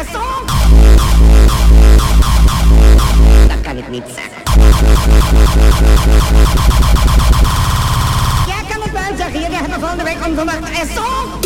Esso? Dat kan ik niet zeggen. Ja, kan ik wel zeggen. Jullie hebben volgende week onverwacht Esso?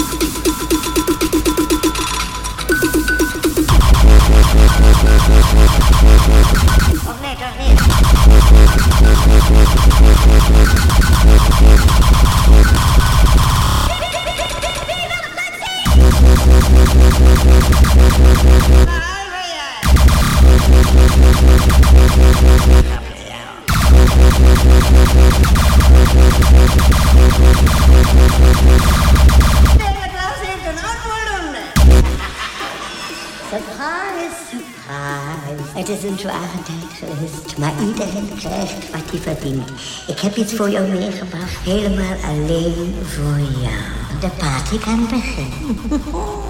Het is een zware tijd geweest, maar iedereen krijgt wat hij verdient. Ik heb iets voor jou meegebracht, helemaal alleen voor jou. De party kan beginnen.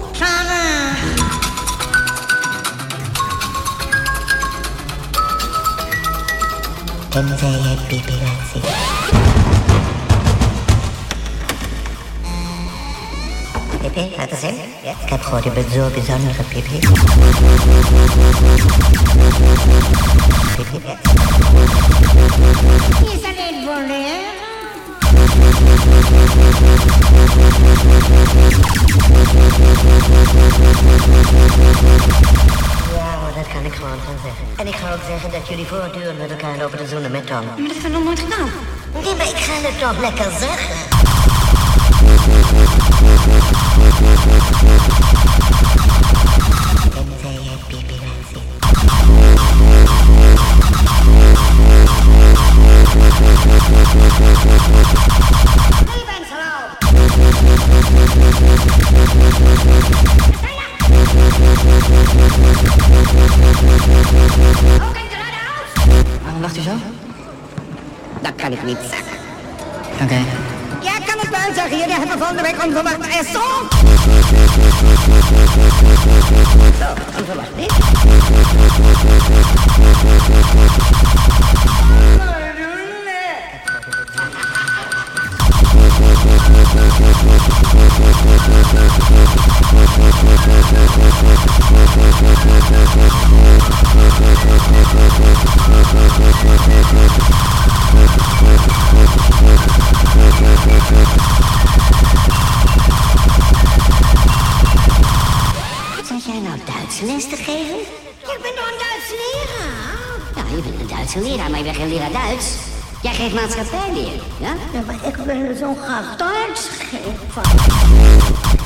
Tenzij jij pipi laat zien. Pipi, laten zien. Ja. Ik heb gehoord, je bent zo bijzondere pipi. Pipi, ja. Is dat niet volleer? Ja van zeggen. En ik ga ook zeggen dat jullie voortdurend met elkaar lopen te zoenen met Tom. Maar dat hebben we nog nooit gedaan. Nee, maar ik ga het toch lekker zeggen. Waarom lacht u zo? Dat kan ik niet zeggen. Oké. Ja, kan ik wel zeggen. Jullie hebben volgende week onverwacht Esso? Zo, onverwacht, nee? Zat jij nou Duits les te geven? Ik ben toch een Duitse leraar? Ja, je bent een Duitse leraar, maar je bent geen leraar Duits. Jij geeft maatschappijleer, ja? Ja, maar ik wil zo graag Duits geven.